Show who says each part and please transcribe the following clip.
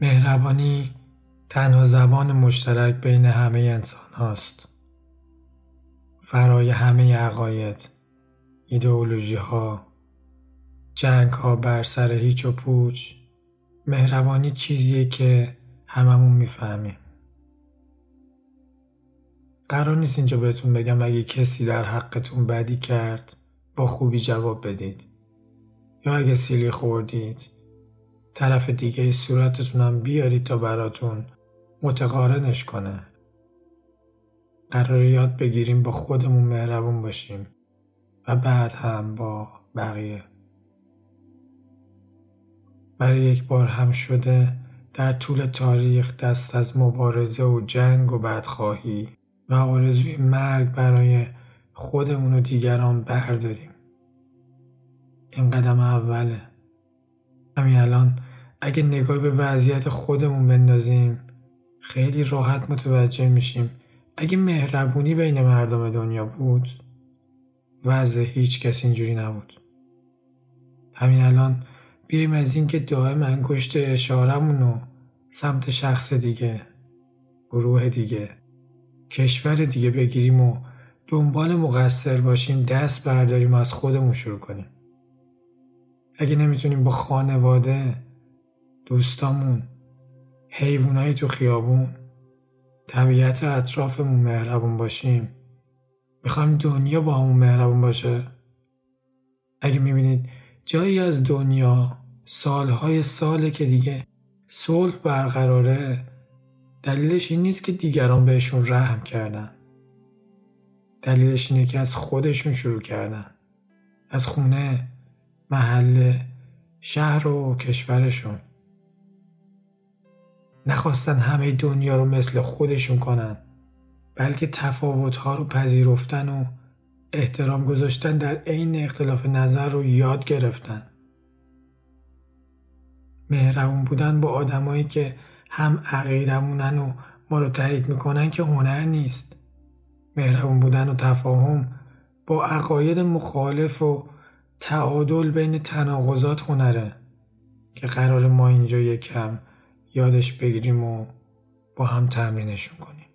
Speaker 1: مهربانی تنها زبان مشترک بین همه انسان هاست. فرای همه عقاید، ایدئولوژی ها، جنگ ها بر سر هیچ و پوچ، مهربانی چیزیه که هممون می‌فهمیم. قرار نیست اینجا بهتون بگم اگه کسی در حقتون بدی کرد با خوبی جواب بدید یا اگه سیلی خوردید طرف دیگه صورتتونم بیارید تا براتون متقارنش کنه. قرار یاد بگیریم با خودمون مهربون باشیم و بعد هم با بقیه. برای یک بار هم شده در طول تاریخ دست از مبارزه و جنگ و بدخواهی و آرزوی مرگ برای خودمون و دیگران برداریم. این قدم اوله. همین الان اگه نگاه به وضعیت خودمون بندازیم خیلی راحت متوجه میشیم. اگه مهربونی بین مردم دنیا بود وضع هیچ کس اینجوری نبود. همین الان بیایم از اینکه دائم انگشت اشارمون رو سمت شخص دیگه گروه دیگه کشور دیگه بگیریم و دنبال مقصر باشیم دست برداریم و از خودمون شروع کنیم. اگه نمی‌تونیم با خانواده دوستامون حیوانای تو خیابون طبیعت اطرافمون مهربون باشیم. می‌خوایم دنیا با همون مهربون باشه؟ اگه می‌بینید جایی از دنیا سالهای ساله که دیگه صلح برقراره دلیلش این نیست که دیگران بهشون رحم کردن. دلیلش اینه که از خودشون شروع کردن. از خونه محله شهر و کشورشون. نخواستن همه دنیا رو مثل خودشون کنن بلکه تفاوتها رو پذیرفتن و احترام گذاشتن در عین اختلاف نظر رو یاد گرفتن. مهربون بودن با آدمایی که هم عقیدمونن و ما رو تایید می‌کنن که هنر نیست. مهربون بودن و تفاهم با عقاید مخالف و تعادل بین تناقضات هنره که قرار ما اینجا یکم یادش بگیریم و با هم تمرینشون کنیم